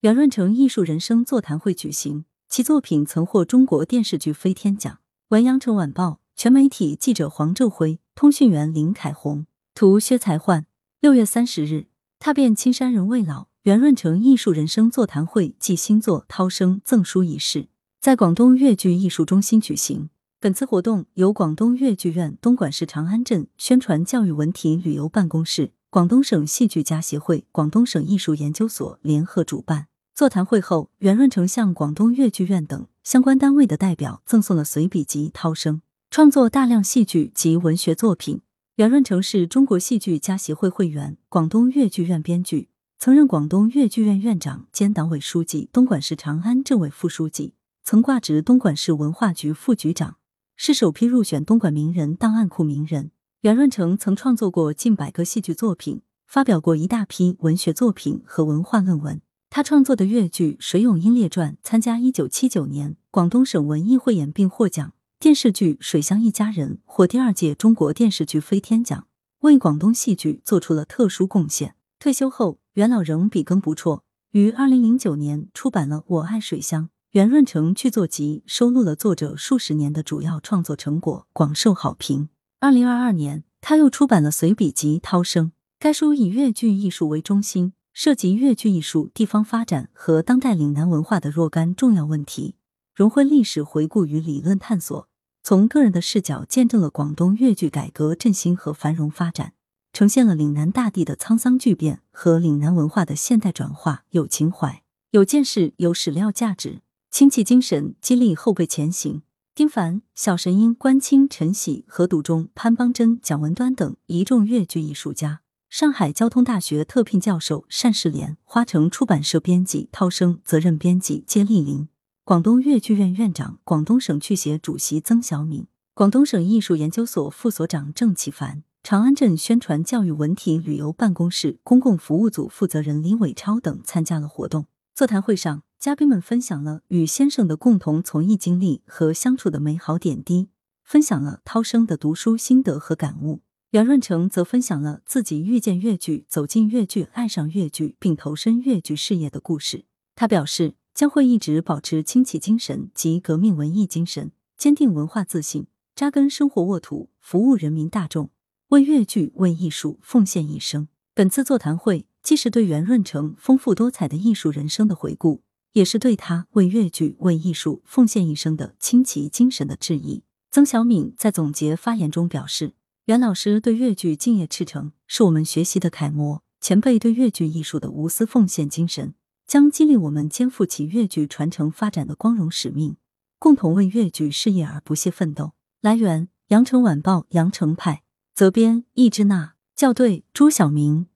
袁润成艺术人生座谈会举行，其作品曾获中国电视剧飞天奖。文阳城晚报全媒体记者黄昼辉，通讯员林凯红，图薛才焕。六月三十日，踏遍青山人未老，袁润成艺术人生座谈会暨新作《涛声》赠书仪式在广东粤剧艺术中心举行。本次活动由广东粤剧院东莞市长安镇宣传教育文体旅游办公室、广东省戏剧家协会、广东省艺术研究所联合主办。座谈会后，袁润成向广东粤剧院等相关单位的代表赠送了随笔集《涛声》，创作大量戏剧及文学作品。袁润成是中国戏剧家协会会员，广东粤剧院编剧，曾任广东粤剧院院长兼党委书记、东莞市长安镇委副书记，曾挂职东莞市文化局副局长。是首批入选东莞名人档案库名人。袁润成曾创作过近百个戏剧作品，发表过一大批文学作品和文化论文。他创作的粤剧《水涌英烈传》参加一九七九年广东省文艺汇演并获奖，电视剧《水乡一家人》获第二届中国电视剧飞天奖，为广东戏剧做出了特殊贡献。退休后，袁老仍笔耕不辍，于二零零九年出版了《我爱水乡》。袁润成剧作集收录了作者数十年的主要创作成果，广受好评。二零二二年，他又出版了随笔集《涛声》。该书以粤剧艺术为中心，涉及粤剧艺术、地方发展和当代岭南文化的若干重要问题，融汇历史回顾与理论探索，从个人的视角见证了广东粤剧改革振兴和繁荣发展，呈现了岭南大地的沧桑巨变和岭南文化的现代转化。有情怀、有见识、有史料价值。亲戚精神激励后辈前行。丁凡、小神鹰、关清、陈喜、何笃忠、潘邦珍、蒋文端等一众粤剧艺术家，上海交通大学特聘教授单世莲，花城出版社编辑涛声责任编辑接丽玲，广东粤剧院院长、广东省剧协主席曾小敏，广东省艺术研究所副所长郑启凡，长安镇宣传教育文体旅游办公室公共服务组负责人李伟超等参加了活动。座谈会上。嘉宾们分享了与先生的共同从艺经历和相处的美好点滴，分享了涛声的读书心得和感悟。袁润成则分享了自己遇见越剧、走进越剧、爱上越剧并投身越剧事业的故事。他表示，将会一直保持清奇精神及革命文艺精神，坚定文化自信，扎根生活沃土，服务人民大众，为粤剧、为艺术奉献一生。本次座谈会既是对袁润成丰富多彩的艺术人生的回顾。也是对他为粤剧、为艺术奉献一生的清奇精神的致意。曾小敏在总结发言中表示：“袁老师对越剧敬业赤诚，是我们学习的楷模。前辈对越剧艺术的无私奉献精神，将激励我们肩负起越剧传承发展的光荣使命，共同为越剧事业而不懈奋斗。”来源：羊城晚报羊城派，责编：易之娜，校对：朱晓明。